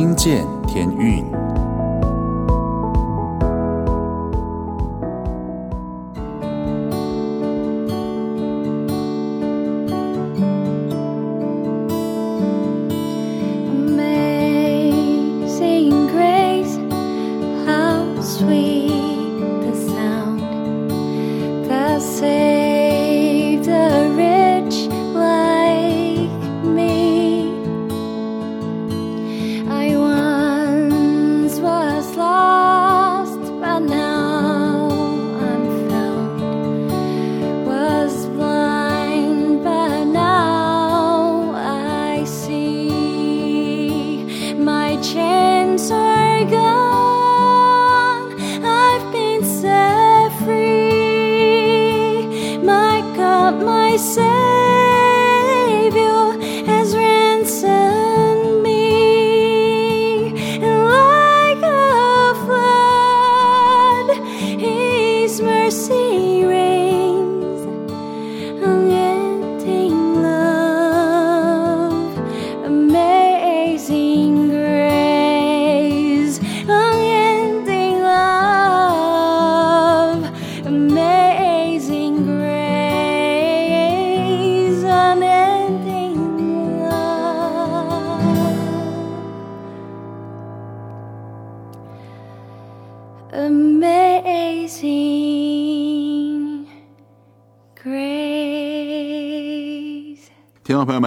听见天韵。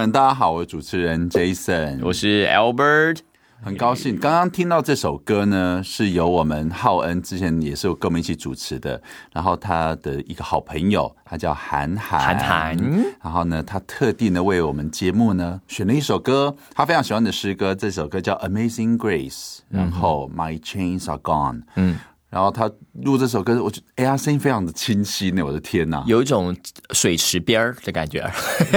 们，大家好，我是主持人 Jason，我是 Albert，很高兴刚刚听到这首歌呢，是由我们浩恩之前也是跟我们一起主持的，然后他的一个好朋友，他叫韩寒，韩寒，然后呢，他特地呢为我们节目呢选了一首歌，他非常喜欢的诗歌，这首歌叫 Amazing Grace，然后 My Chains Are Gone，嗯。然后他录这首歌，我觉得哎呀，声音非常的清晰呢！我的天呐，有一种水池边儿的感觉。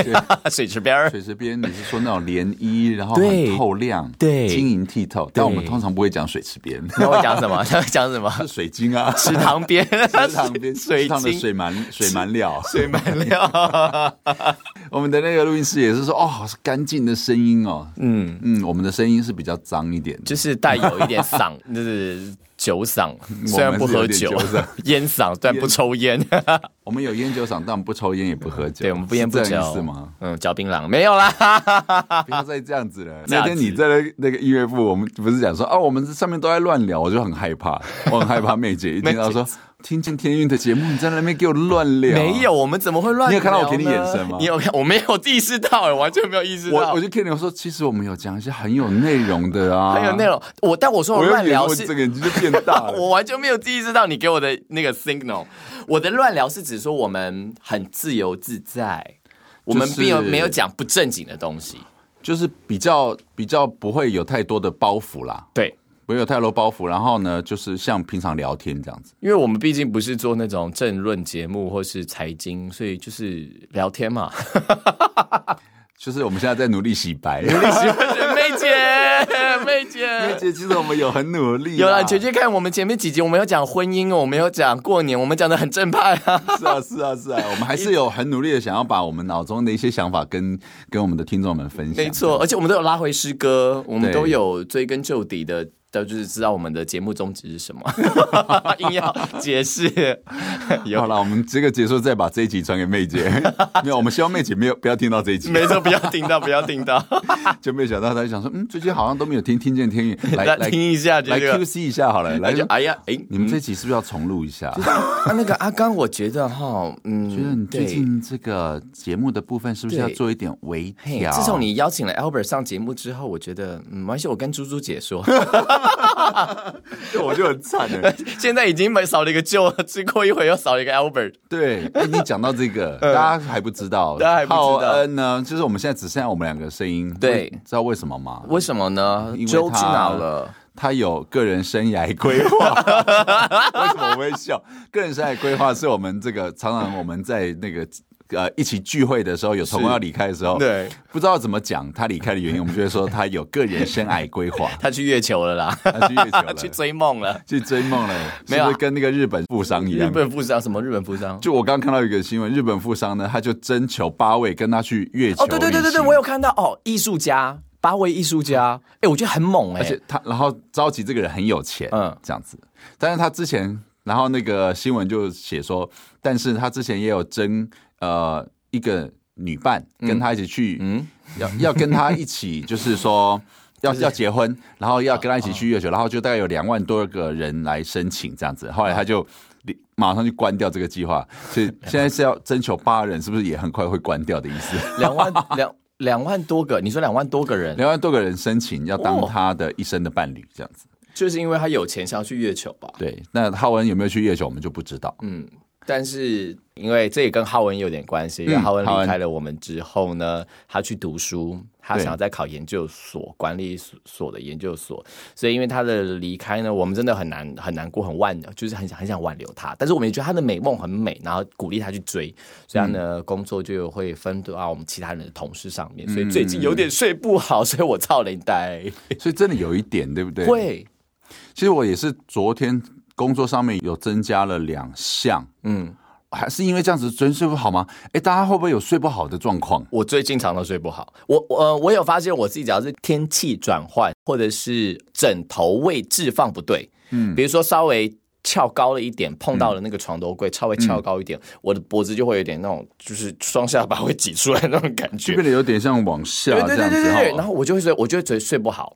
水池边儿，水池边，你是说那种涟漪，然后很透亮，对，晶莹剔透。但我们通常不会讲水池边，那会讲什么？他 会讲什么？是水晶啊，池塘边，池塘边，水塘的水蛮水蛮了，水蛮了。我们的那个录音师也是说，哦，是干净的声音哦。嗯嗯，我们的声音是比较脏一点，就是带有一点嗓，就是。酒嗓，虽然不喝酒，烟嗓，但不抽烟。我们有烟酒嗓，但不抽烟也不喝酒。对，我们不烟不酒，是吗？嗯，嚼槟榔没有啦，不要再这样子了。那天你在那那个音乐部，我们不是讲说哦，我们这上面都在乱聊，我就很害怕，我很害怕妹姐一听到说。听见天韵的节目，你在那边给我乱聊。没有，我们怎么会乱聊？你有看到我给你眼神吗？你有看？我没有意识到，哎完全没有意识到。我我就跟你说，其实我们有讲一些很有内容的啊，很有内容。我但我说我乱聊是这个眼睛就变大了。我完全没有意识到你给我的那个 signal。我的乱聊是指说我们很自由自在，我们并没有没有讲不正经的东西，就是比较比较不会有太多的包袱啦。对。没有太多包袱，然后呢，就是像平常聊天这样子。因为我们毕竟不是做那种政论节目或是财经，所以就是聊天嘛。就是我们现在在努力洗白，努力洗白。妹姐，妹姐，妹姐，其实我们有很努力。有啦，姐姐看我们前面几集，我们有讲婚姻哦，我们有讲过年，我们讲的很正派啊。是啊，是啊，是啊，我们还是有很努力的想要把我们脑中的一些想法跟跟我们的听众们分享。没错，而且我们都有拉回诗歌，我们都有追根究底的。就是知道我们的节目宗旨是什么，硬要解释。好了，我们这个结束再把这一集传给妹姐。没有，我们希望妹姐没有不要听到这一集。没错，不要听到，不要听到。就没想到她就想说，嗯，最近好像都没有听听见天宇，来来听一下，来 QC 一下好了。来，哎呀，哎，你们这集是不是要重录一下？那个阿刚，我觉得哈，嗯，觉得你最近这个节目的部分是不是要做一点微调？自从你邀请了 Albert 上节目之后，我觉得，嗯，没关系，我跟猪猪姐说。就我就很惨了，现在已经没少了一个旧，只过一会又少了一个 Albert。对，你讲到这个，大家还不知道，大家还不知道。恩呢，就是我们现在只剩下我们两个声音。对，知道为什么吗？为什么呢？因为他了，他有个人生涯规划。为什么我会笑？个人生涯规划是我们这个常常我们在那个。呃，一起聚会的时候，有同工要离开的时候，对，不知道怎么讲他离开的原因，我们就会说他有个人生涯规划，他去月球了啦，他去月球了，去追梦了，去追梦了，没有、跟那个日本富商一样？日本富商什么？日本富商？就我刚刚看到一个新闻，日本富商呢，他就征求八位跟他去月球。哦，对对对对对，我有看到哦，艺术家。八位艺术家，哎、欸，我觉得很猛哎、欸。而且他，然后召集这个人很有钱，嗯，这样子。但是他之前，然后那个新闻就写说，但是他之前也有征呃一个女伴跟他一起去，嗯，要要跟他一起，就是说要要结婚，然后要跟他一起去月球，然后就大概有两万多个人来申请这样子。后来他就马上就关掉这个计划，所以现在是要征求八人，是不是也很快会关掉的意思？两万 两。两万多个，你说两万多个人，两万多个人申请要当他的一生的伴侣，这样子，就是因为他有钱，想要去月球吧？对，那浩文有没有去月球，我们就不知道。嗯。但是，因为这也跟浩文有点关系。因为浩文离开了我们之后呢，他去读书，他想要再考研究所，管理所的研究所。所以，因为他的离开呢，我们真的很难很难过，很万，就是很想很想挽留他。但是，我们也觉得他的美梦很美，然后鼓励他去追。这样呢，工作就会分到我们其他人的同事上面。所以最近有点睡不好，所以我操雷呆。所以真的有一点，对不对？会。其实我也是昨天。工作上面有增加了两项，嗯，还是因为这样子真睡不好吗？哎，大家会不会有睡不好的状况？我最经常都睡不好。我我、呃、我有发现我自己只要是天气转换，或者是枕头位置放不对，嗯，比如说稍微翘高了一点，碰到了那个床头柜，稍微翘高一点，嗯、我的脖子就会有点那种，就是双下巴会挤出来那种感觉，变得有点像往下这样子，对对对对对，然后我就会睡，我就会觉得睡不好。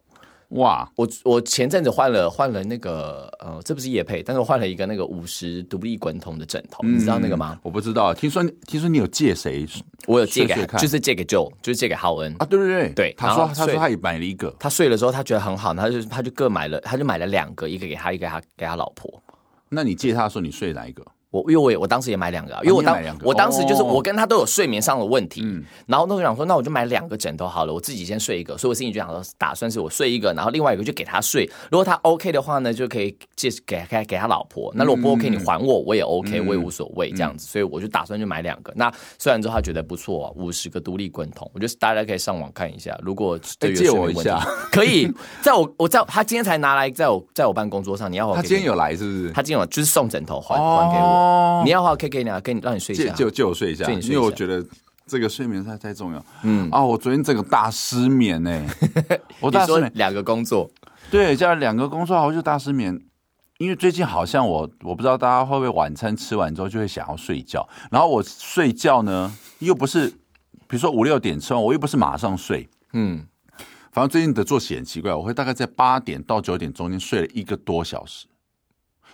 哇！我我前阵子换了换了那个呃，这不是叶配，但是我换了一个那个五十独立滚筒的枕头，嗯、你知道那个吗？我不知道，听说听说你有借谁？我有借给，睡睡就是借给 Joe，就是借给浩恩啊！对对对对，他说他说他也买了一个，他睡了之后他觉得很好，他就他就各买了，他就买了两个，一个给他，一个给他给他老婆。那你借他的时候，你睡哪一个？我因为我也我当时也买两个，因为我当我当时就是我跟他都有睡眠上的问题，然后那时候想说，那我就买两个枕头好了，我自己先睡一个，所以我心里就想说，打算是我睡一个，然后另外一个就给他睡。如果他 OK 的话呢，就可以借给给给他老婆。那如果不 OK，你还我，我也 OK，我也无所谓这样子。所以我就打算就买两个。那虽然之后他觉得不错，五十个独立滚筒，我觉得大家可以上网看一下。如果对借我一下，可以 在我我在他今天才拿来在我在我办公桌上，你要他今天有来是不是？他今天有就是送枕头还还给我，你要的话。可以给你啊，给你让你睡一下，借借我睡一下，因为我觉得这个睡眠太太重要。嗯。啊，我昨天整个大失眠呢，我大失眠。两个工作，对，加两个工作，我就大失眠。因为最近好像我我不知道大家会不会晚餐吃完之后就会想要睡觉，然后我睡觉呢又不是，比如说五六点吃完，我又不是马上睡，嗯，反正最近的作息很奇怪，我会大概在八点到九点中间睡了一个多小时。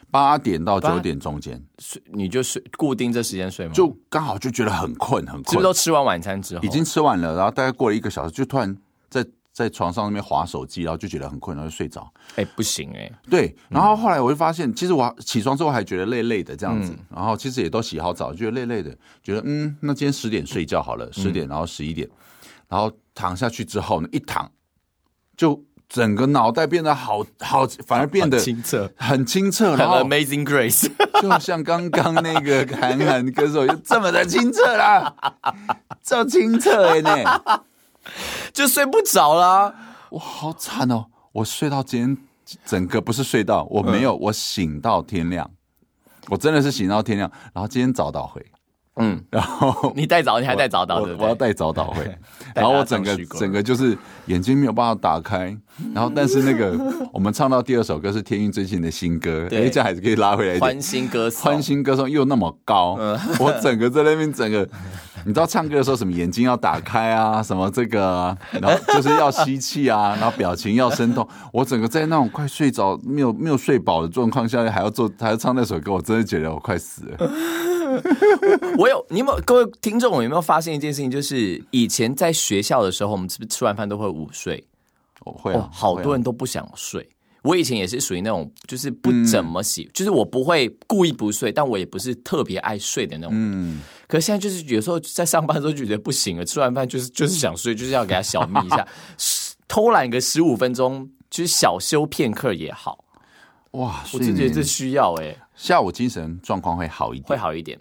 八点到九点中间睡，你就睡固定这时间睡吗？就刚好就觉得很困，很困。是不是都吃完晚餐之后？已经吃完了，然后大概过了一个小时，就突然在在床上那边划手机，然后就觉得很困，然后就睡着。哎、欸，不行哎、欸。对，然后后来我就发现，其实我起床之后还觉得累累的这样子，嗯、然后其实也都洗好澡，觉得累累的，觉得嗯，那今天十点睡觉好了，十点，然后十一点，然后躺下去之后呢，一躺就。整个脑袋变得好好，反而变得清澈，很清澈。然后 Amazing Grace，就像刚刚那个韩寒歌手，就这么的清澈啦，这么清澈哎呢，就睡不着啦。我，好惨哦！我睡到今天，整个不是睡到，我没有，我醒到天亮，我真的是醒到天亮。然后今天早到回。嗯，然后你带早，你还带早到，我我要带早到会，然后我整个整个就是眼睛没有办法打开，然后但是那个 我们唱到第二首歌是天韵最近的新歌，哎，这样还是可以拉回来一点。欢欣歌颂，欢欣歌颂又那么高，我整个在那边整个，你知道唱歌的时候什么眼睛要打开啊，什么这个，啊然后就是要吸气啊，然后表情要生动，我整个在那种快睡着没有没有睡饱的状况下，还要做还要唱那首歌，我真的觉得我快死了。我有，你有各位听众，有没有发现一件事情？就是以前在学校的时候，我们是不是吃完饭都会午睡？我会、啊哦，好多人都不想睡。啊、我以前也是属于那种，就是不怎么洗，嗯、就是我不会故意不睡，但我也不是特别爱睡的那种。嗯，可是现在就是有时候在上班的时候就觉得不行了，吃完饭就是就是想睡，就是要给他小眯一下，偷懒个十五分钟，就是小休片刻也好。哇，我真觉得这需要哎、欸，下午精神状况会好一点，会好一点。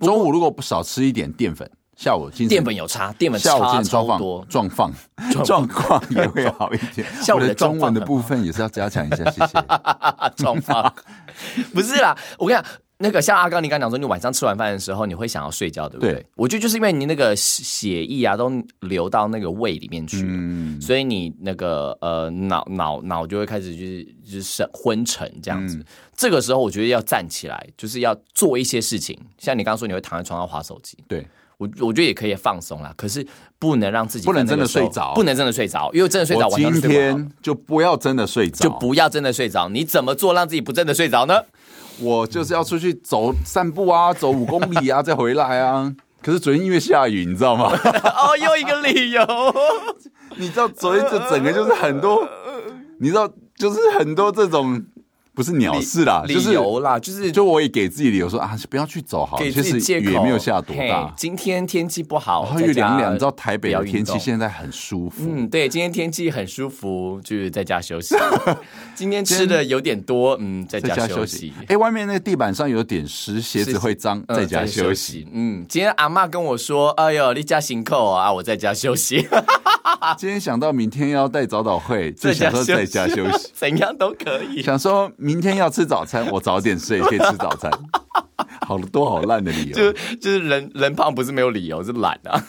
中午如果不少吃一点淀粉，下午精神淀粉有差，淀粉差超多，状况状况也会好一点。下午的中文的部分也是要加强一下，谢谢。状况不是啦，我跟你讲，那个像阿刚，你刚讲说，你晚上吃完饭的时候，你会想要睡觉，对不对？对，我觉得就是因为你那个血液啊都流到那个胃里面去了，嗯、所以你那个呃脑脑脑就会开始就是就是昏沉这样子。嗯、这个时候我觉得要站起来，就是要做一些事情。像你刚刚说，你会躺在床上滑手机，对我我觉得也可以放松啦。可是不能让自己不能真的睡着，不能真的睡着，因为真的睡着，我今天就不要真的睡着，就不要真的睡着。你怎么做让自己不真的睡着呢？我就是要出去走散步啊，走五公里啊，再回来啊。可是昨天因为下雨，你知道吗？哦，又一个理由。你知道昨天这整个就是很多，你知道就是很多这种。不是鸟事啦，理由啦，就是就我也给自己理由说啊，不要去走好，给自己借口，雨也没有下多大。今天天气不好，然后又凉凉，你知道台北的天气现在很舒服。嗯，对，今天天气很舒服，就是在家休息。今天吃的有点多，嗯，在家休息。哎，外面那个地板上有点湿，鞋子会脏，在家休息。嗯，今天阿妈跟我说，哎呦，你家行扣啊，我在家休息。今天想到明天要带早早会，就想说在家休息，怎样都可以。想说明天要吃早餐，我早点睡可以吃早餐。好多好烂的理由，就就是人人胖不是没有理由，是懒啊，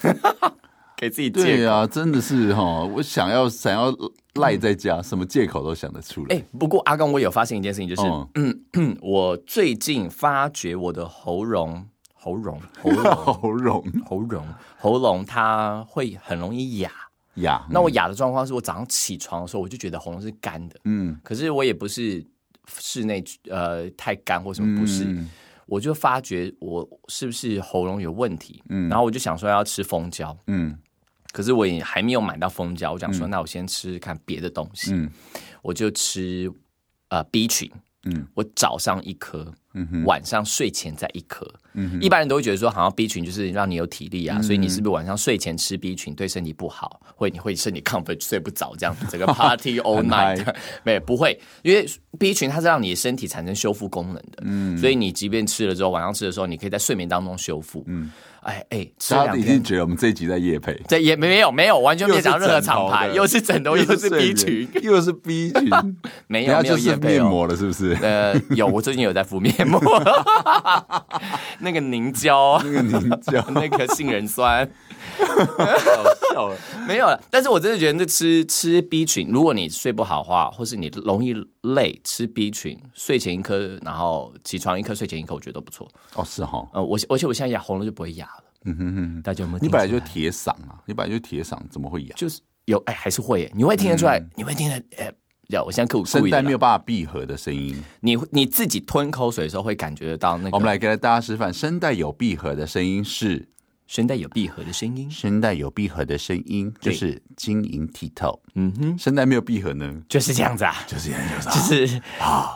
给自己借口。对啊，真的是哈，我想要想要赖在家，什么借口都想得出来。哎，不过阿刚，我有发现一件事情，就是嗯，我最近发觉我的 喉咙、喉咙、喉咙、喉咙、喉咙、喉咙，它会很容易哑。哑，那我哑的状况是我早上起床的时候，我就觉得喉咙是干的，嗯，可是我也不是室内呃太干或什么，不是，嗯、我就发觉我是不是喉咙有问题，嗯，然后我就想说要吃蜂胶，嗯，可是我也还没有买到蜂胶，我想说那我先吃看别的东西，嗯，我就吃呃 B 群，嗯，我早上一颗。晚上睡前再一颗，嗯、一般人都会觉得说，好像 B 群就是让你有体力啊，嗯、所以你是不是晚上睡前吃 B 群对身体不好？会你会身体亢奋睡不着这样子，整个 party all night 没有不会，因为 B 群它是让你的身体产生修复功能的，嗯，所以你即便吃了之后，晚上吃的时候，你可以在睡眠当中修复，嗯。哎哎，大家一定觉得我们这一集在夜配，这也没有没有完全没有讲任何厂牌，又是枕头，又是 B 群，又是 B 群，没有没有夜配面膜了，是不是？呃，有，我最近有在敷面膜，那个凝胶，那个凝胶，那个杏仁酸，好笑了，没有了。但是我真的觉得，这吃吃 B 群，如果你睡不好的话，或是你容易累，吃 B 群，睡前一颗，然后起床一颗，睡前一颗，我觉得都不错。哦，是哈，呃，我而且我现在牙红了就不会哑。嗯哼哼，大家有没有？你本来就铁嗓啊，你本来就铁嗓，怎么会哑？就是有哎，还是会，你会听得出来，你会听得哎，有，我现在刻声带没有办法闭合的声音，你你自己吞口水的时候会感觉得到那个。我们来给大家示范，声带有闭合的声音是声带有闭合的声音，声带有闭合的声音就是晶莹剔透。嗯哼，声带没有闭合呢，就是这样子啊，就是这样子，就是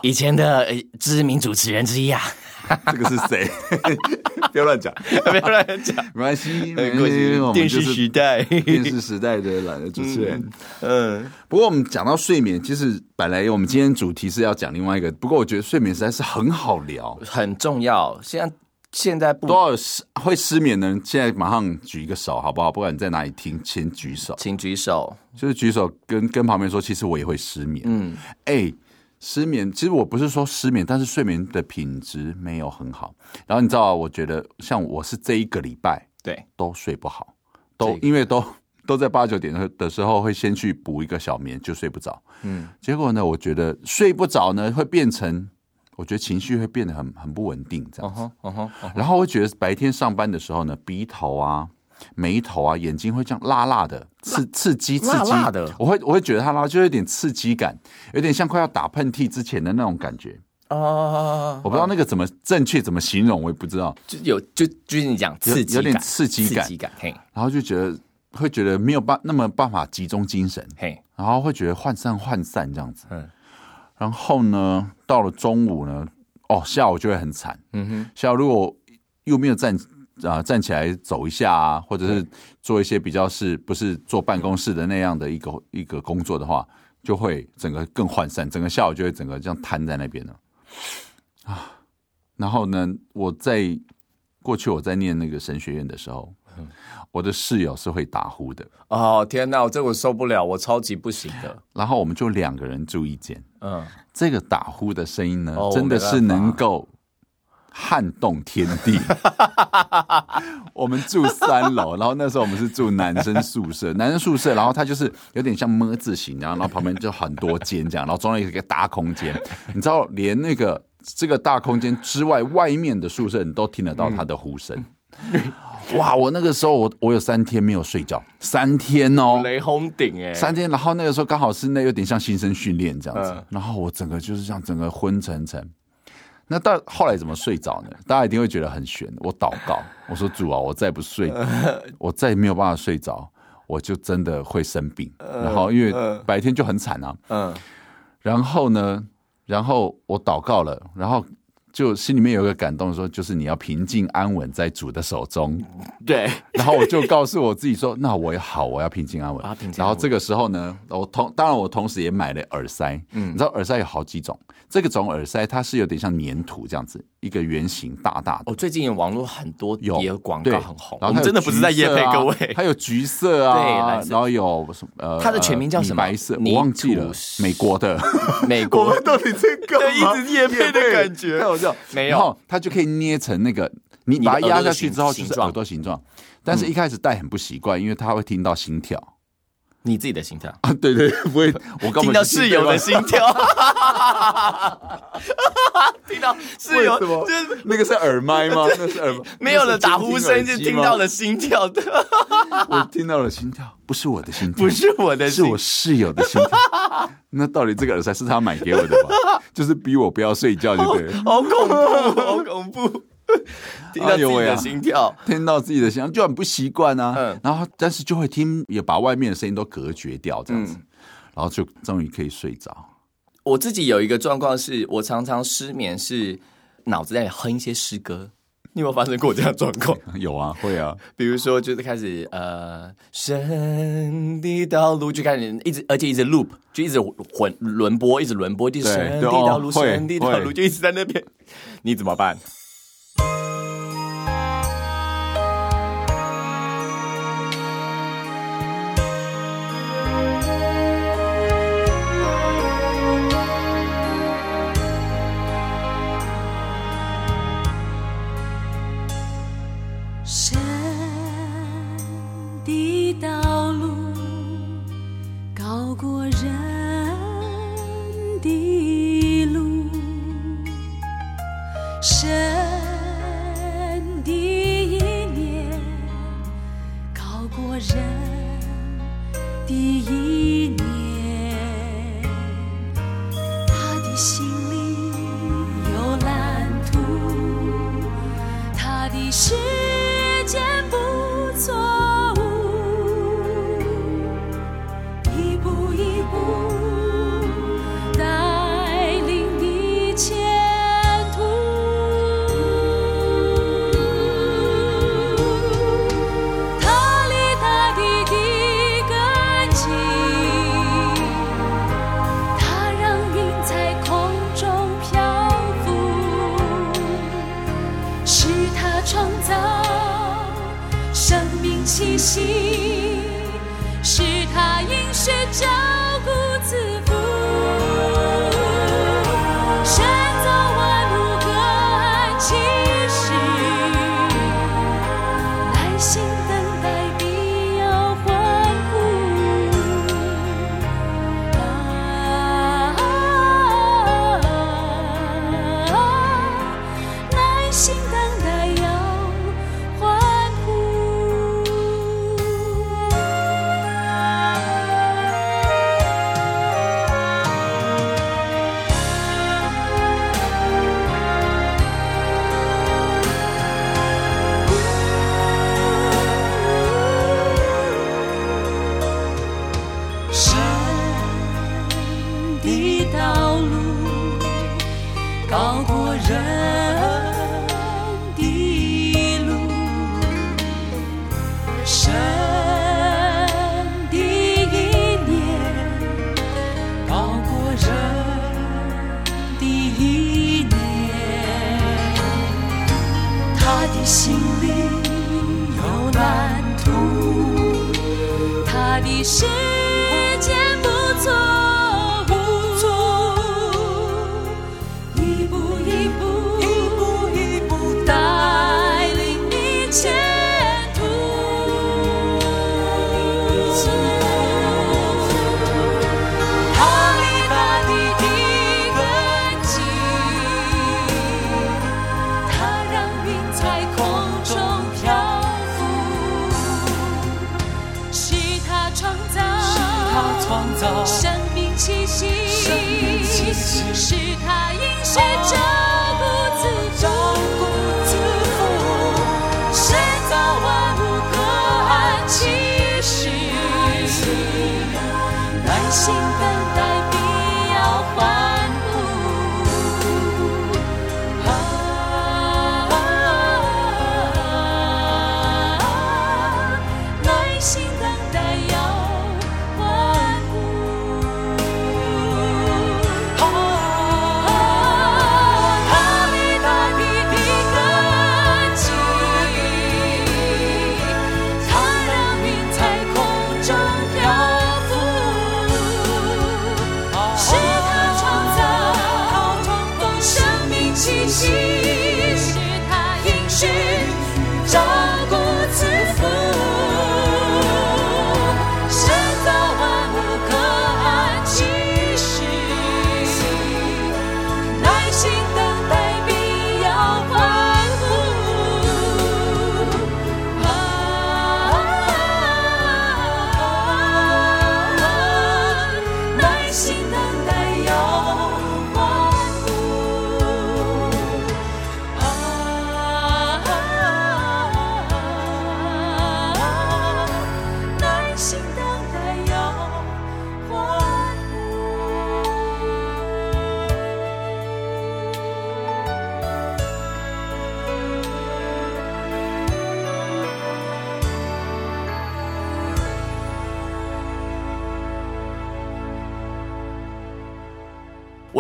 以前的知名主持人之一啊。这个是谁？不要乱讲，不要乱讲，没关系，没关系。电视时代，电视时代的懒的主持人。嗯，不过我们讲到睡眠，其实本来我们今天主题是要讲另外一个，不过我觉得睡眠实在是很好聊，很重要。现在现在不多少失会失眠的人，现在马上举一个手，好不好？不管你在哪里听，请举手，请举手，就是举手跟跟旁边说，其实我也会失眠。嗯，哎。失眠，其实我不是说失眠，但是睡眠的品质没有很好。然后你知道，我觉得像我是这一个礼拜对都睡不好，都因为都都在八九点的的时候会先去补一个小眠，就睡不着。嗯，结果呢，我觉得睡不着呢会变成，我觉得情绪会变得很很不稳定这样子。然后我觉得白天上班的时候呢，鼻头啊。眉头啊，眼睛会这样辣辣的，刺刺激刺激辣辣的，我会我会觉得它辣，就有点刺激感，有点像快要打喷嚏之前的那种感觉哦。我不知道那个怎么正确怎么形容，我也不知道。就有就就是你讲刺激，有点刺激感，刺激感，嘿。然后就觉得会觉得没有办那么办法集中精神，嘿。然后会觉得涣散涣散这样子，嗯。然后呢，到了中午呢，哦，下午就会很惨，嗯哼。下午如果又没有站。啊，站起来走一下啊，或者是做一些比较是不是坐办公室的那样的一个一个工作的话，就会整个更涣散，整个下午就会整个这样瘫在那边了啊。然后呢，我在过去我在念那个神学院的时候，我的室友是会打呼的。哦天哪，我这我受不了，我超级不行的。然后我们就两个人住一间，嗯，这个打呼的声音呢，真的是能够。撼动天地。我们住三楼，然后那时候我们是住男生宿舍，男生宿舍，然后它就是有点像么字形，然后然后旁边就很多间这样，然后中间有一个大空间，你知道，连那个这个大空间之外，外面的宿舍你都听得到他的呼声。哇！我那个时候我我有三天没有睡觉，三天哦，雷轰顶哎，三天。然后那个时候刚好是那有点像新生训练这样子，然后我整个就是这样，整个昏沉沉。那到后来怎么睡着呢？大家一定会觉得很悬。我祷告，我说主啊，我再不睡，我再也没有办法睡着，我就真的会生病。然后因为白天就很惨啊，嗯。然后呢，然后我祷告了，然后。就心里面有一个感动，说就是你要平静安稳在主的手中。对，然后我就告诉我自己说，那我也好，我要平静安稳。然后这个时候呢，我同当然我同时也买了耳塞。嗯，你知道耳塞有好几种，这个种耳塞它是有点像粘土这样子，一个圆形大大的。哦，最近网络很多有广告很红，然后它真的不是在业配各位，它有橘色啊，然后有什么呃，它的全名叫什么？白色，我忘记了，美国的，美国。我们到底在干嘛？一直业配的感觉。没有，然后它就可以捏成那个，你把它压下去之后就是耳朵形状。但是一开始戴很不习惯，因为它会听到心跳，你自己的心跳啊？对对，不会，我刚 听到室友的心跳，听到室友就是那个是耳麦吗？那是耳麦，没有了打呼声就听到了心跳的，我听到了心跳，不是我的心跳，不是我的，是我室友的心跳。那到底这个耳塞是他买给我的吗？就是逼我不要睡觉，就对了。好恐怖，好恐怖！听到自己的心跳，听到自己的心跳就很不习惯啊。嗯，然后但是就会听，也把外面的声音都隔绝掉，这样子，然后就终于可以睡着。我自己有一个状况是，我常常失眠，是脑子在哼一些诗歌。你有没有发生过这样状况？有啊，会啊。比如说，就是开始呃，神的道路就开始一直，而且一直 loop，就一直混轮播，一直轮播，一直神的道路，神的道路就一直在那边。你怎么办？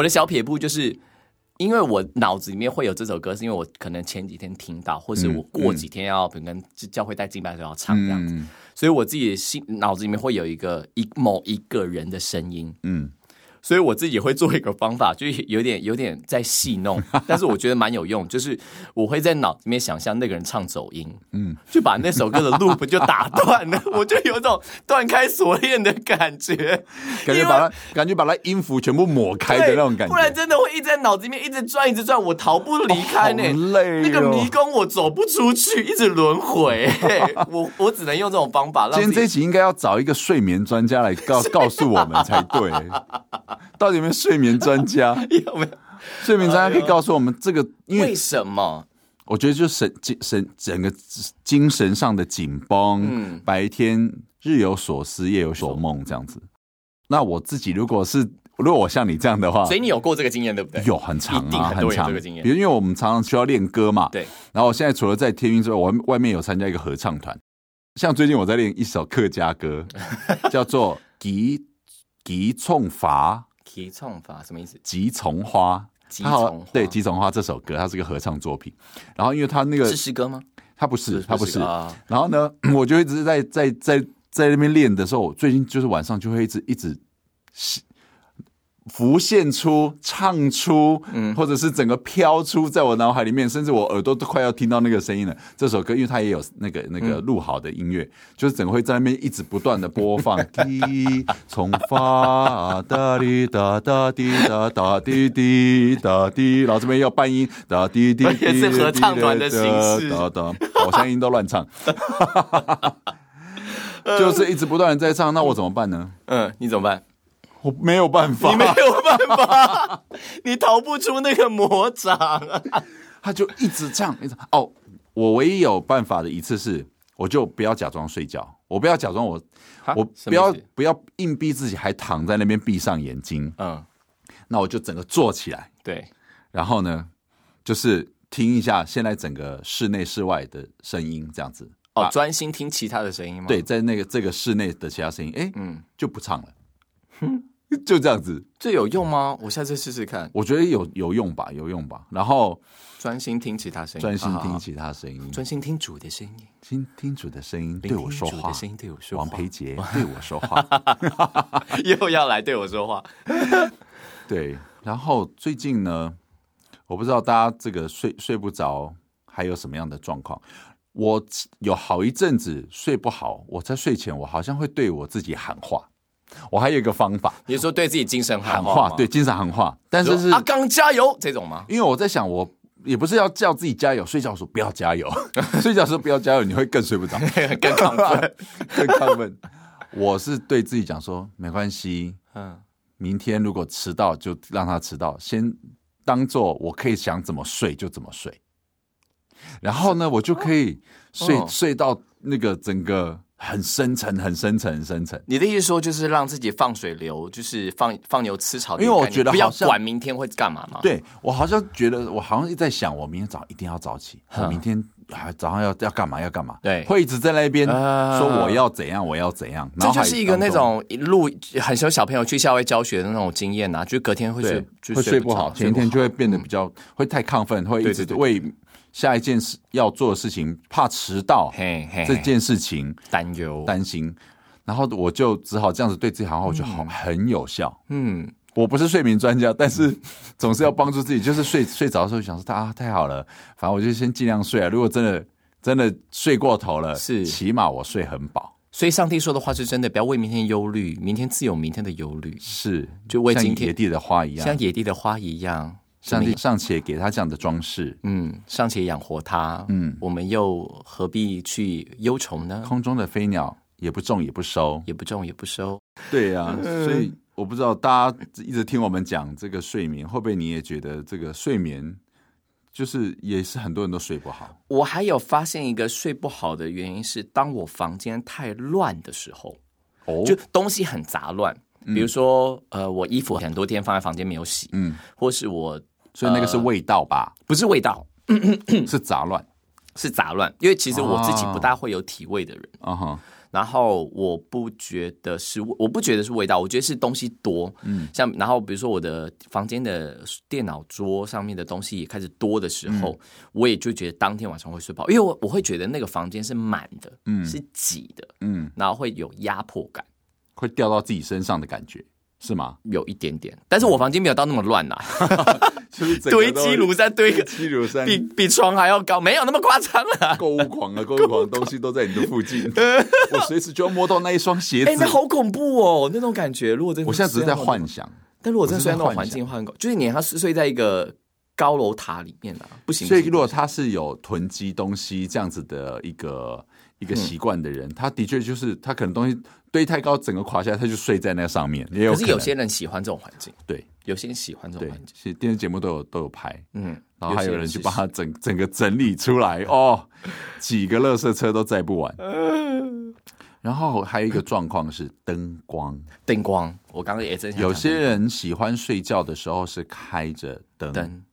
我的小撇步就是，因为我脑子里面会有这首歌，是因为我可能前几天听到，或是我过几天要可能教会带敬拜的时候要唱这样子，所以我自己的心脑子里面会有一个一某一个人的声音，嗯。所以我自己会做一个方法，就有点有点在戏弄，但是我觉得蛮有用。就是我会在脑子里面想象那个人唱走音，嗯，就把那首歌的 loop 就打断了，我就有种断开锁链的感觉，感觉把它感觉把它音符全部抹开的那种感觉，不然真的会一直在脑子里面一直转一直转，我逃不离开呢，哦累哦、那个迷宫我走不出去，一直轮回，我我只能用这种方法。今天这一集应该要找一个睡眠专家来告告诉我们才对。到底有没有睡眠专家？有没有睡眠专家可以告诉我们这个？因为，为什么？我觉得就是神精神整个精神上的紧绷，嗯，白天日有所思夜有所梦这样子。那我自己如果是如果我像你这样的话，所以你有过这个经验对不对？有很长啊，很长这个经验。比如因为我们常常需要练歌嘛，对。然后我现在除了在天韵之外，我外面有参加一个合唱团。像最近我在练一首客家歌，叫做《吉吉冲法》。吉从法什么意思？吉从花，吉从花对，吉从花这首歌，它是个合唱作品。然后因为它那个是诗歌吗？它不是，它不是。啊、然后呢，我就一直在在在在那边练的时候，我最近就是晚上就会一直一直。浮现出、唱出，嗯，或者是整个飘出，在我脑海里面，甚至我耳朵都快要听到那个声音了。这首歌，因为它也有那个那个录好的音乐，嗯、就是整个会在那边一直不断的播放。滴从发哒滴哒哒滴哒哒滴滴哒滴，然后这边要半音哒滴滴，也是合唱团的形式。哒哒，我声音都乱唱，就是一直不断的在唱。那我怎么办呢？嗯，你怎么办？我没有办法，你没有办法，你逃不出那个魔掌，他就一直这样，一直哦。我唯一有办法的一次是，我就不要假装睡觉，我不要假装我，我不要不要硬逼自己还躺在那边闭上眼睛，嗯，那我就整个坐起来，对，然后呢，就是听一下现在整个室内室外的声音，这样子，哦，专心听其他的声音吗？对，在那个这个室内的其他声音，哎，嗯，就不唱了，哼。就这样子，这有用吗？我下次试试看。我觉得有有用吧，有用吧。然后专心听其他声音，专心听其他声音，专心听主的声音，听听主的声音对我说话，声音对我说话。王培杰 对我说话，又要来对我说话。对，然后最近呢，我不知道大家这个睡睡不着还有什么样的状况。我有好一阵子睡不好，我在睡前我好像会对我自己喊话。我还有一个方法，你说对自己精神喊话，对精神喊话，但是是阿刚加油这种吗？因为我在想，我也不是要叫自己加油，睡觉的时候不要加油，睡觉的时候不要加油，你会更睡不着，更亢奋，更亢奋。我是对自己讲说，没关系，嗯，明天如果迟到就让他迟到，先当做我可以想怎么睡就怎么睡，然后呢，我就可以睡、哦、睡到那个整个。很深沉，很深沉，很深沉。你的意思说，就是让自己放水流，就是放放牛吃草。因为我觉得不要管明天会干嘛嘛。对，我好像觉得，我好像一直在想，我明天早上一定要早起，我明天还早上要要干嘛要干嘛。对，会一直在那边说我要怎样，我要怎样。这就是一个那种一路很小小朋友去校外教学的那种经验呐，就隔天会睡会睡不好，前一天就会变得比较会太亢奋，会一直为。下一件事要做的事情，怕迟到，嘿嘿嘿这件事情担忧担心，然后我就只好这样子对自己好，我觉得好很有效。嗯，我不是睡眠专家，但是 总是要帮助自己。就是睡睡着的时候想说，啊，太好了，反正我就先尽量睡啊。如果真的真的睡过头了，是起码我睡很饱。所以上帝说的话是真的，不要为明天忧虑，明天自有明天的忧虑。是，就为今天像野地的花一样，像野地的花一样。上帝尚且给他这样的装饰，嗯，尚且养活他，嗯，我们又何必去忧愁呢？空中的飞鸟也不种也不收，也不种也不收。对呀、啊，所以我不知道大家一直听我们讲这个睡眠，会不会你也觉得这个睡眠就是也是很多人都睡不好？我还有发现一个睡不好的原因是，当我房间太乱的时候，哦，就东西很杂乱，比如说，嗯、呃，我衣服很多天放在房间没有洗，嗯，或是我。所以那个是味道吧？呃、不是味道，是杂乱，是杂乱。因为其实我自己不大会有体味的人，啊哈。然后我不觉得是，我不觉得是味道，我觉得是东西多。嗯，像然后比如说我的房间的电脑桌上面的东西也开始多的时候，嗯、我也就觉得当天晚上会睡不好，因为我我会觉得那个房间是满的，嗯，是挤的，嗯，然后会有压迫感，会掉到自己身上的感觉。是吗？有一点点，但是我房间没有到那么乱呐、啊，就是堆积如山，堆个积如山，比比床还要高，没有那么夸张了。购物狂啊，购物狂，东西都在你的附近，我随时就要摸到那一双鞋子。哎、欸，那好恐怖哦，那种感觉。如果真的，我现在只是在幻想，但如果真的睡在那种环境换，就是你还是睡在一个高楼塔里面啊，不行。所以如果他是有囤积东西这样子的一个一个习惯的人，他的确就是他可能东西。堆太高，整个垮下来，他就睡在那上面。也有可，可是有些人喜欢这种环境，对，有些人喜欢这种环境。其实电视节目都有都有拍，嗯，然后还有人去把它整整个整理出来哦，几个垃圾车都载不完。嗯，然后还有一个状况是灯光，灯光，我刚刚也在想，有些人喜欢睡觉的时候是开着灯，灯，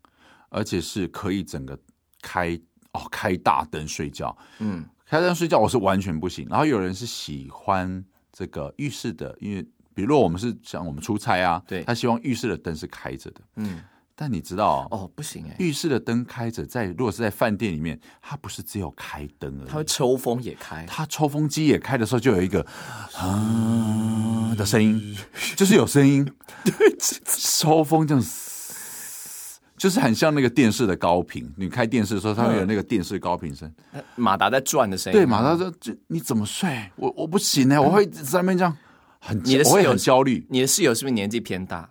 而且是可以整个开哦，开大灯睡觉，嗯，开灯睡觉我是完全不行。然后有人是喜欢。这个浴室的，因为比如说我们是像我们出差啊，对，他希望浴室的灯是开着的，嗯，但你知道哦，不行哎，浴室的灯开着，在如果是在饭店里面，它不是只有开灯而已，它会抽风也开，它抽风机也开的时候，就有一个啊 的声音，就是有声音，对，抽风这样子。就是很像那个电视的高频，你开电视的时候，它会有那个电视高频声，马达在转的声音。对，马达说：“这你怎么睡？我我不行呢、欸，我会在那边这样很，你的室友很焦虑。你的室友是不是年纪偏大？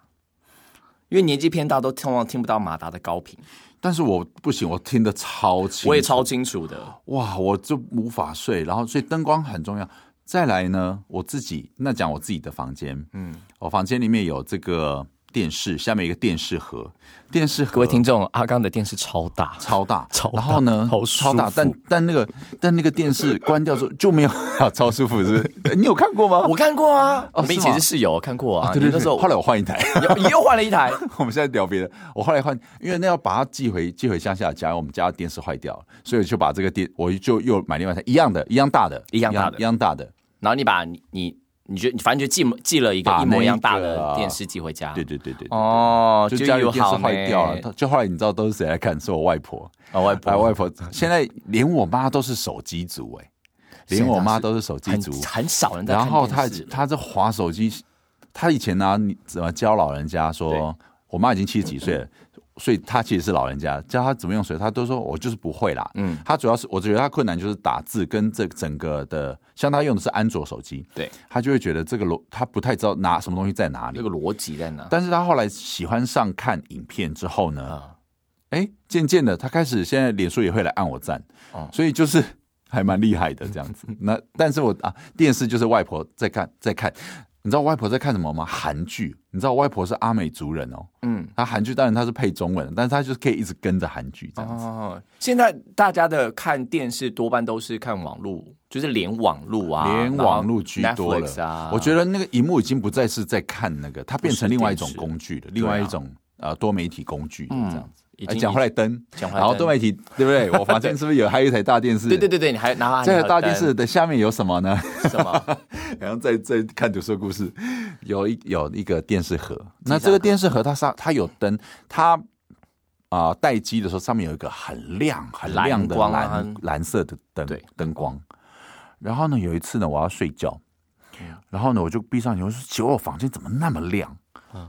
因为年纪偏大都通常听不到马达的高频，但是我不行，我听得超清，我也超清楚的。哇，我就无法睡。然后，所以灯光很重要。再来呢，我自己那讲我自己的房间，嗯，我房间里面有这个。电视下面一个电视盒，电视盒。各位听众，阿刚的电视超大，超大，超大。然后呢，好超大，但但那个但那个电视关掉之后就没有，超舒服，是不是？你有看过吗？我看过啊，我们以前是室友，看过啊。对对，那时候后来我换一台，你又换了一台。我们现在聊别的，我后来换，因为那要把它寄回寄回乡下家，我们家的电视坏掉了，所以就把这个电，我就又买另外一台一样的，一样大的，一样大的，一样大的。然后你把你你。你觉得你反正就寄寄了一个一模一样大的电视寄回家，对对对对，哦，就家里电视坏掉了，就后来你知道都是谁来看？是我外婆，啊外婆，外婆，现在连我妈都是手机族哎，连我妈都是手机族，很少人。然后她她这划手机，她以前呢，你怎么教老人家说？我妈已经七十几岁了。所以他其实是老人家，教他怎么用水，他都说我就是不会啦。嗯，他主要是我觉得他困难就是打字跟这整个的，像他用的是安卓手机，对，他就会觉得这个逻他不太知道拿什么东西在哪里，这个逻辑在哪。但是他后来喜欢上看影片之后呢，哎、嗯，渐渐的他开始现在脸书也会来按我赞，哦、嗯，所以就是还蛮厉害的这样子。那但是我啊，电视就是外婆在看，在看。你知道外婆在看什么吗？韩剧。你知道外婆是阿美族人哦。嗯，她韩剧当然她是配中文，但是她就是可以一直跟着韩剧这样子。哦，现在大家的看电视多半都是看网络，就是连网络啊，连网络居多了啊。我觉得那个荧幕已经不再是在看那个，它变成另外一种工具了，另外一种呃多媒体工具这样子。讲回来灯，然后多媒体对不对？我房间是不是有还有一台大电视？对对对对，你还拿这个大电视的下面有什么呢？什么？然后在在看读书故事，有一有一个电视盒。那这个电视盒它上它有灯，它啊待机的时候上面有一个很亮很亮的蓝蓝色的灯灯光。然后呢，有一次呢，我要睡觉，然后呢，我就闭上眼，我说：“奇怪，我房间怎么那么亮？”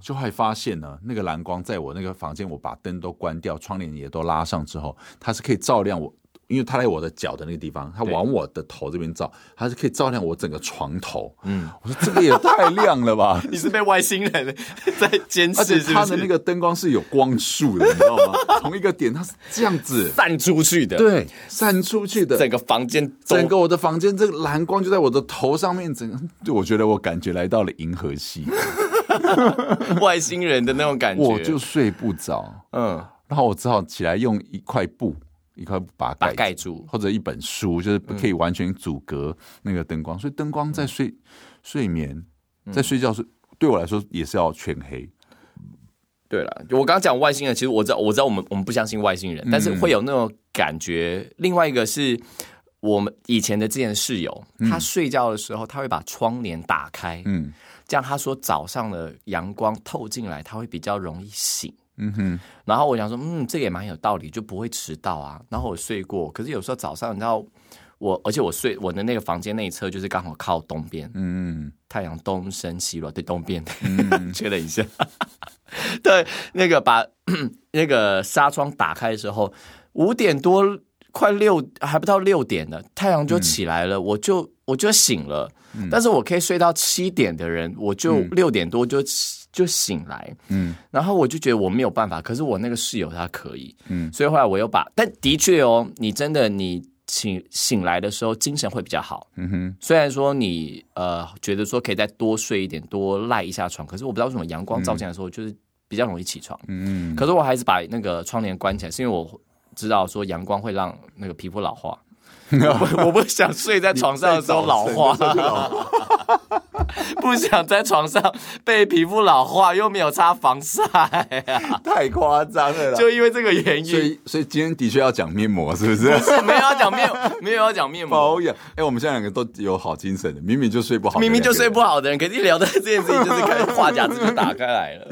就会发现呢，那个蓝光在我那个房间，我把灯都关掉，窗帘也都拉上之后，它是可以照亮我。因为它在我的脚的那个地方，它往我的头这边照，它是可以照亮我整个床头。嗯，我说这个也太亮了吧！你是被外星人在监视，而且它的那个灯光是有光束的，你知道吗？同一个点，它是这样子散出去的，对，散出去的，整个房间，整个我的房间，这个蓝光就在我的头上面，整个，就我觉得我感觉来到了银河系，外星人的那种感觉，我就睡不着。嗯，然后我只好起来用一块布。一块把它盖盖住，或者一本书，就是可以完全阻隔那个灯光。嗯、所以灯光在睡睡眠，在睡觉是对我来说也是要全黑。对了，我刚刚讲外星人，其实我知道，我知道我们我们不相信外星人，但是会有那种感觉。嗯、另外一个是我们以前的这件室友，他睡觉的时候他会把窗帘打开，嗯，这样他说早上的阳光透进来，他会比较容易醒。嗯哼，然后我想说，嗯，这个也蛮有道理，就不会迟到啊。然后我睡过，可是有时候早上，你知道，我而且我睡我的那个房间那一侧就是刚好靠东边，嗯，太阳东升西落，对东边，嗯，确认一下，对，那个把 那个纱窗打开的时候，五点多快六还不到六点呢，太阳就起来了，嗯、我就我就醒了，嗯、但是我可以睡到七点的人，我就六点多就起。就醒来，嗯，然后我就觉得我没有办法，可是我那个室友他可以，嗯，所以后来我又把，但的确哦，你真的你醒醒来的时候精神会比较好，嗯哼，虽然说你呃觉得说可以再多睡一点，多赖一下床，可是我不知道为什么阳光照进来的时候就是比较容易起床，嗯，可是我还是把那个窗帘关起来，是因为我知道说阳光会让那个皮肤老化，我，我不想睡在床上的时候老化。不想在床上被皮肤老化，又没有擦防晒，太夸张了。就因为这个原因，所以所以今天的确要讲面膜，是不是？不是，没有要讲面，没有要讲面膜。保养。哎，我们现在两个都有好精神的，明明就睡不好，明明就睡不好的人，可是一聊到这件事情，就是开始话匣子就打开来了，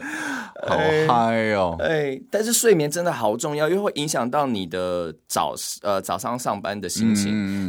好嗨哦！哎，但是睡眠真的好重要，因为会影响到你的早呃早上上班的心情，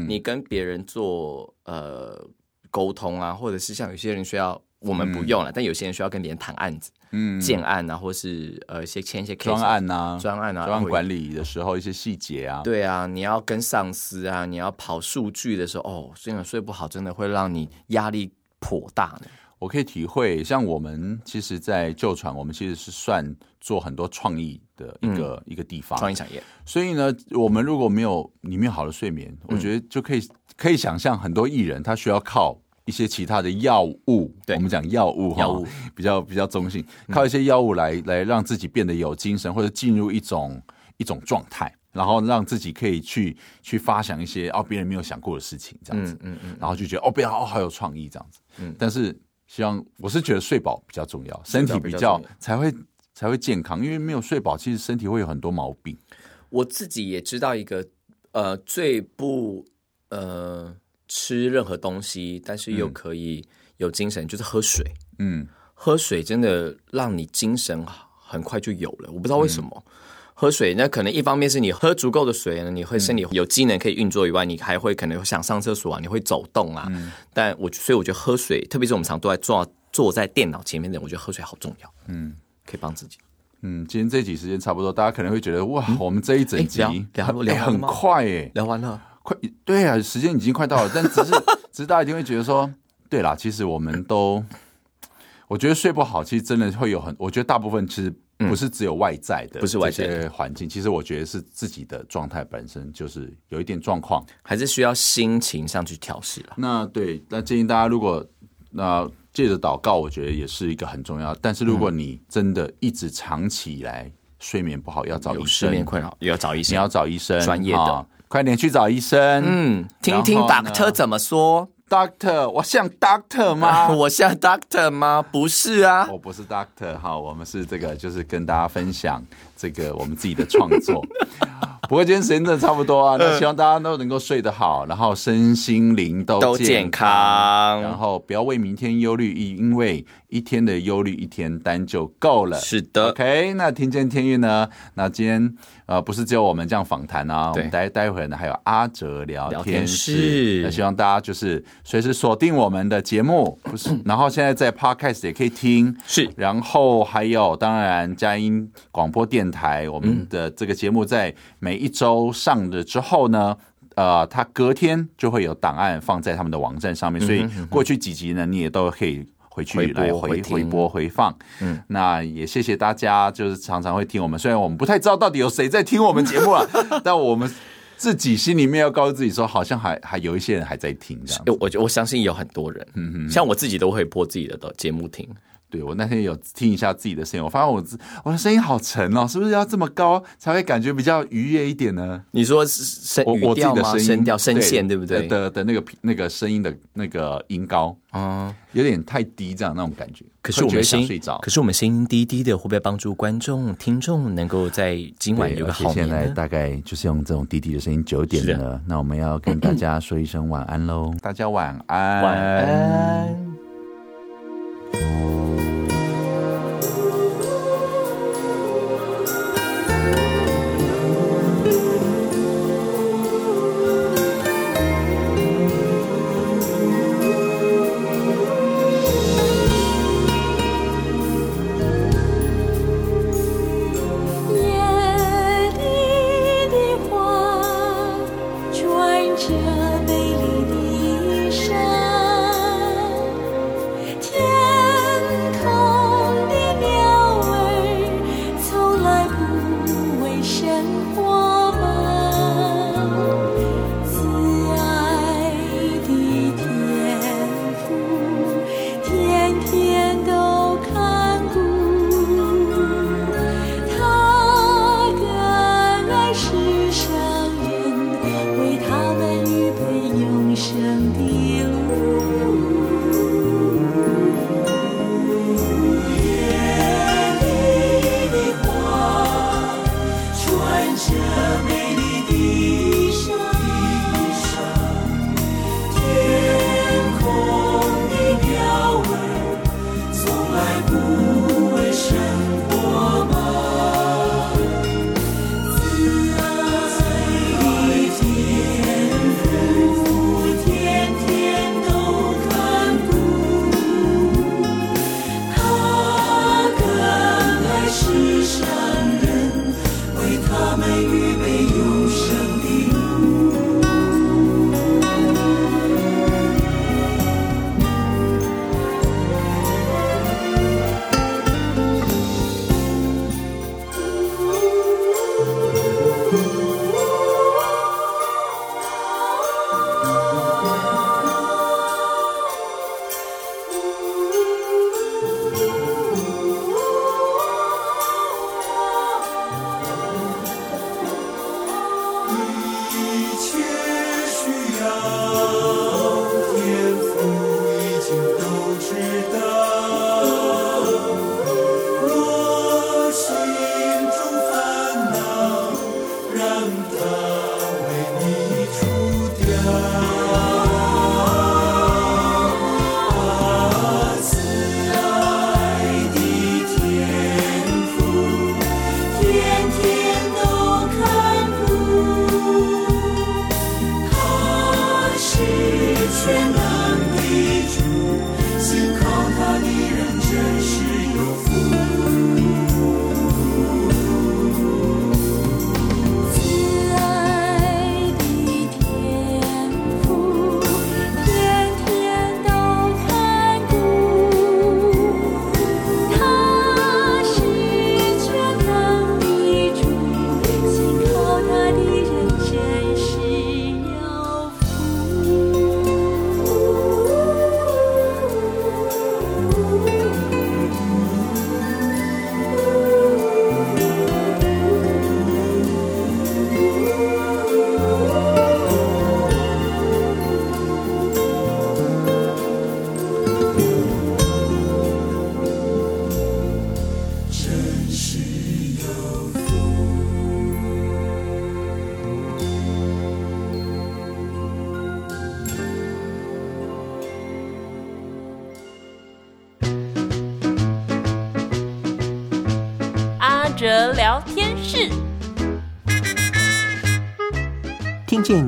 你跟别人做呃。沟通啊，或者是像有些人需要，我们不用了，嗯、但有些人需要跟别人谈案子，嗯，建案啊，或是呃一些签一些专案啊，专案啊，专案管理的时候一些细节啊，对啊，你要跟上司啊，你要跑数据的时候，哦，真的睡不好，真的会让你压力颇大的。我可以体会，像我们其实，在旧传，我们其实是算做很多创意的一个、嗯、一个地方，创意产业。所以呢，我们如果没有你没有好的睡眠，嗯、我觉得就可以可以想象，很多艺人他需要靠。一些其他的药物，对我们讲药物哈，药物比较比较中性，靠一些药物来来让自己变得有精神，或者进入一种一种状态，然后让自己可以去去发想一些哦别人没有想过的事情，这样子，嗯嗯，嗯然后就觉得哦别人哦好有创意这样子，嗯，但是希望我是觉得睡饱比较重要，身体比较才会才会健康，因为没有睡饱，其实身体会有很多毛病。我自己也知道一个呃最不呃。吃任何东西，但是又可以有精神，嗯、就是喝水。嗯，喝水真的让你精神很快就有了。我不知道为什么、嗯、喝水，那可能一方面是你喝足够的水呢，你会身体有机能可以运作以外，你还会可能想上厕所啊，你会走动啊。嗯、但我所以我觉得喝水，特别是我们常坐在坐坐在电脑前面的人，我觉得喝水好重要。嗯，可以帮自己。嗯，今天这集时间差不多，大家可能会觉得哇，嗯、我们这一整集聊聊、欸、很快哎，聊完了。快对啊，时间已经快到了，但只是，只是大家一定会觉得说，对啦，其实我们都，我觉得睡不好，其实真的会有很，我觉得大部分其实不是只有外在的，不是外在的环境，其实我觉得是自己的状态本身就是有一点状况，还是需要心情上去调试了。那对，那建议大家如果那借着祷告，我觉得也是一个很重要。但是如果你真的一直长期以来睡眠不好，要找医生，睡眠困扰也要找医生，你要找医生，专业的，快点去找医生。嗯，听听 Doctor 怎么说。Doctor，我像 Doctor 吗？我像 Doctor 吗？不是啊，我不是 Doctor。好，我们是这个，就是跟大家分享这个我们自己的创作。不过今天时间真的差不多啊，那希望大家都能够睡得好，然后身心灵都都健康，然后不要为明天忧虑，因为一天的忧虑一天担就够了。是的，OK。那听见天运呢？那今天呃不是只有我们这样访谈啊，我们待待会儿呢还有阿哲聊天室。那希望大家就是随时锁定我们的节目，不是？然后现在在 Podcast 也可以听，是。然后还有当然佳音广播电台，我们的这个节目在每一周上了之后呢，呃，他隔天就会有档案放在他们的网站上面，所以过去几集呢，你也都可以回去来回回播回放。嗯，那也谢谢大家，就是常常会听我们，虽然我们不太知道到底有谁在听我们节目了，但我们自己心里面要告诉自己说，好像还还有一些人还在听这样。我我相信有很多人，嗯嗯，像我自己都会播自己的节目听。对，我那天有听一下自己的声音，我发现我我的声音好沉哦，是不是要这么高才会感觉比较愉悦一点呢？你说声我我自己的声音声调声线对不对？的的那个那个声音的那个音高啊，有点太低，这样那种感觉。可是我们声音，可是我们声音低低的，会不会帮助观众听众能够在今晚有个好眠？现在大概就是用这种低低的声音，九点了，那我们要跟大家说一声晚安喽，大家晚安，晚安。嗯。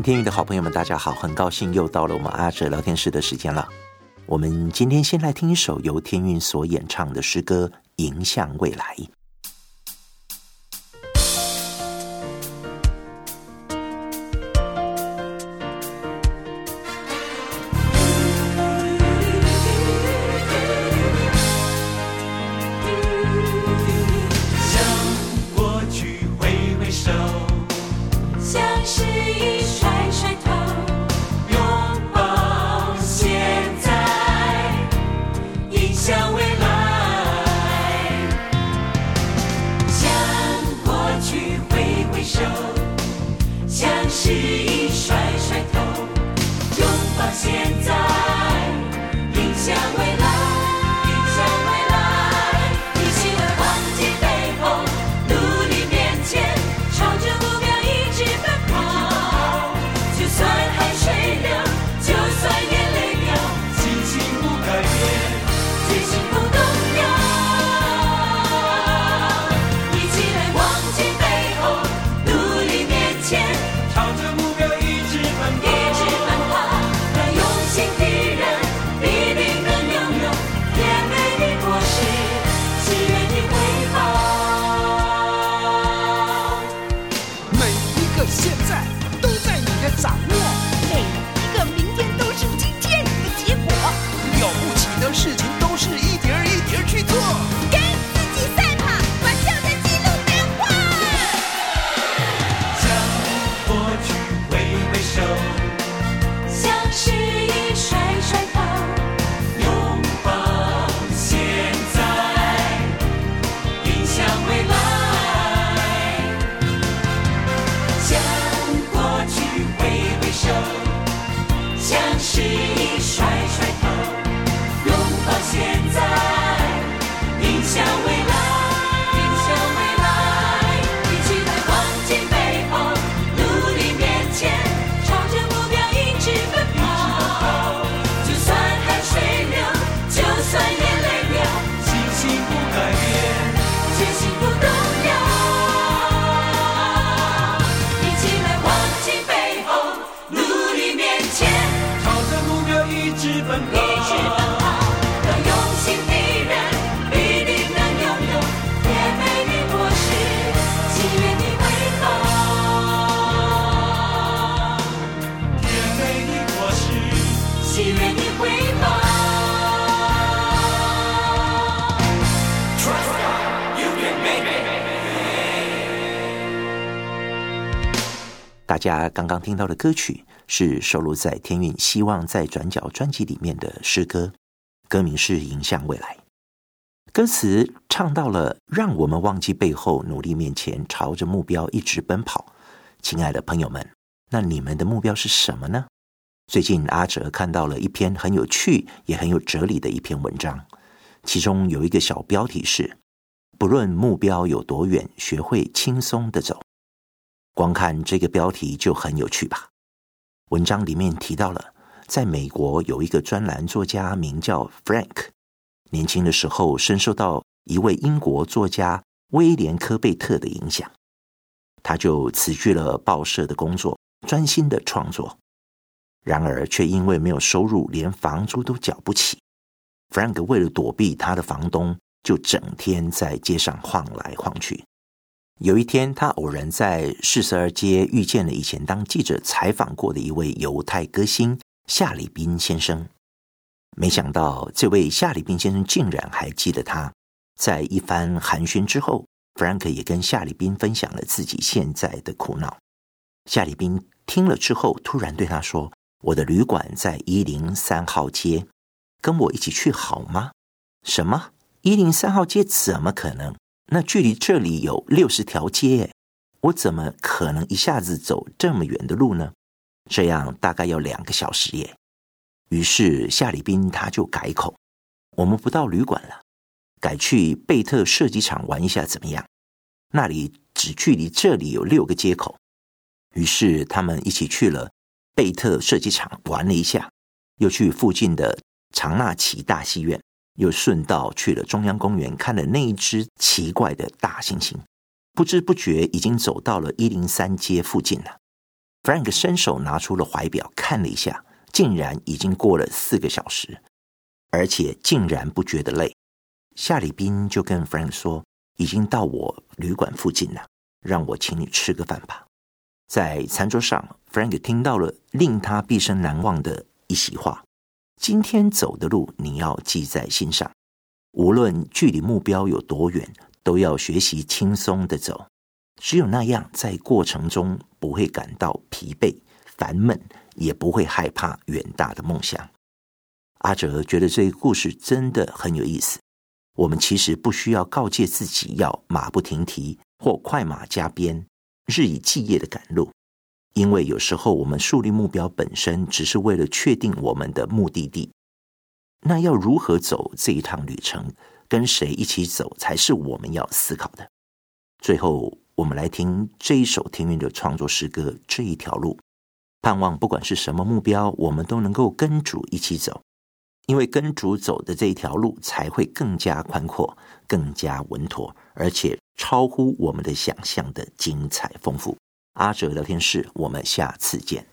天宇的好朋友们，大家好，很高兴又到了我们阿哲聊天室的时间了。我们今天先来听一首由天韵所演唱的诗歌《迎向未来》。大家刚刚听到的歌曲是收录在天韵《希望在转角》专辑里面的诗歌，歌名是《迎向未来》。歌词唱到了“让我们忘记背后，努力面前，朝着目标一直奔跑”。亲爱的朋友们，那你们的目标是什么呢？最近阿哲看到了一篇很有趣也很有哲理的一篇文章，其中有一个小标题是“不论目标有多远，学会轻松的走”。光看这个标题就很有趣吧？文章里面提到了，在美国有一个专栏作家名叫 Frank，年轻的时候深受到一位英国作家威廉科贝特的影响，他就辞去了报社的工作，专心的创作。然而，却因为没有收入，连房租都缴不起。Frank 为了躲避他的房东，就整天在街上晃来晃去。有一天，他偶然在四十二街遇见了以前当记者采访过的一位犹太歌星夏里宾先生。没想到，这位夏里宾先生竟然还记得他。在一番寒暄之后，Frank 也跟夏里宾分享了自己现在的苦恼。夏里宾听了之后，突然对他说：“我的旅馆在一零三号街，跟我一起去好吗？”“什么？一零三号街？怎么可能？”那距离这里有六十条街，我怎么可能一下子走这么远的路呢？这样大概要两个小时耶。于是夏里宾他就改口：“我们不到旅馆了，改去贝特射击场玩一下怎么样？那里只距离这里有六个街口。”于是他们一起去了贝特射击场玩了一下，又去附近的长纳奇大戏院。又顺道去了中央公园，看了那一只奇怪的大猩猩。不知不觉已经走到了一零三街附近了。Frank 伸手拿出了怀表，看了一下，竟然已经过了四个小时，而且竟然不觉得累。夏里宾就跟 Frank 说：“已经到我旅馆附近了，让我请你吃个饭吧。”在餐桌上，Frank 听到了令他毕生难忘的一席话：“今天走的路，你要记在心上，无论距离目标有多远，都要学习轻松的走。”只有那样，在过程中不会感到疲惫、烦闷，也不会害怕远大的梦想。阿哲觉得这个故事真的很有意思。我们其实不需要告诫自己要马不停蹄或快马加鞭、日以继夜的赶路，因为有时候我们树立目标本身只是为了确定我们的目的地。那要如何走这一趟旅程，跟谁一起走，才是我们要思考的。最后。我们来听这一首天韵的创作诗歌，这一条路，盼望不管是什么目标，我们都能够跟主一起走，因为跟主走的这一条路才会更加宽阔、更加稳妥，而且超乎我们的想象的精彩丰富。阿哲聊天室，我们下次见。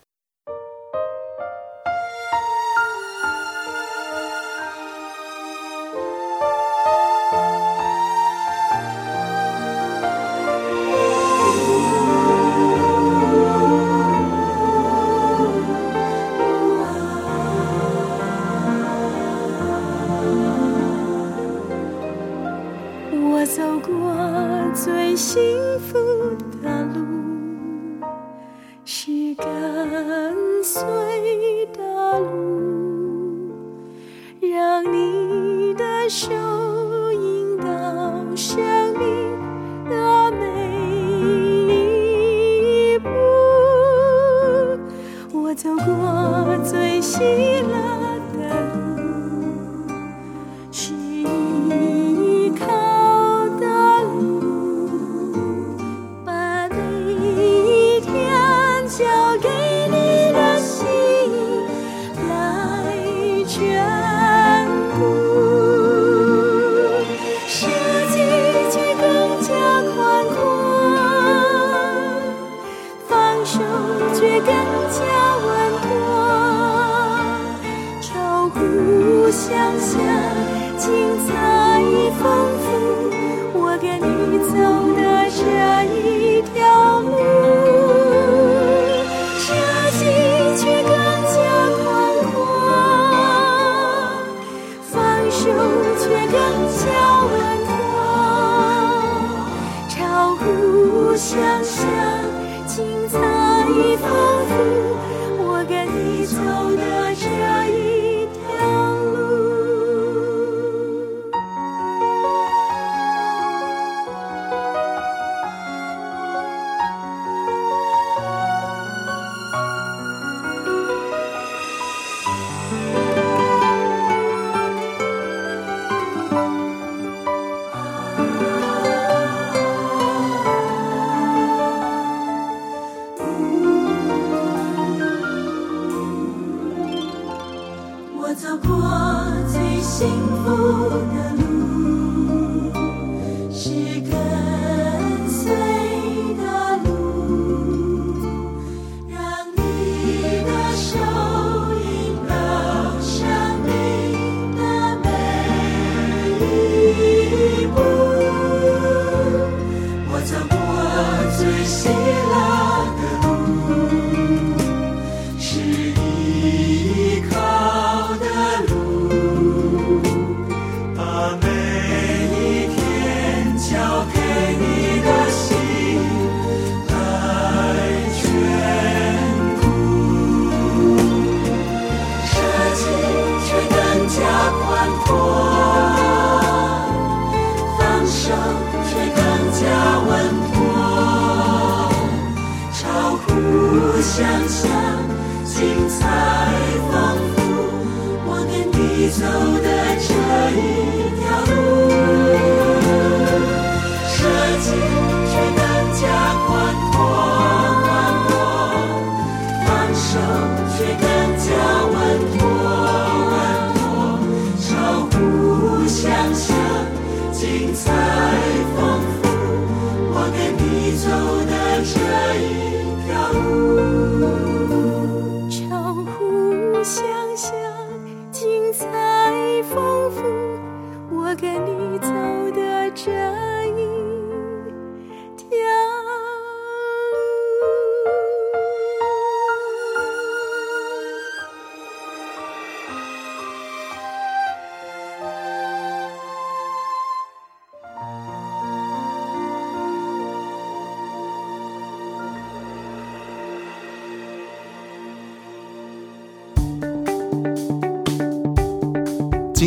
精彩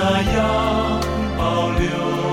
那样保留。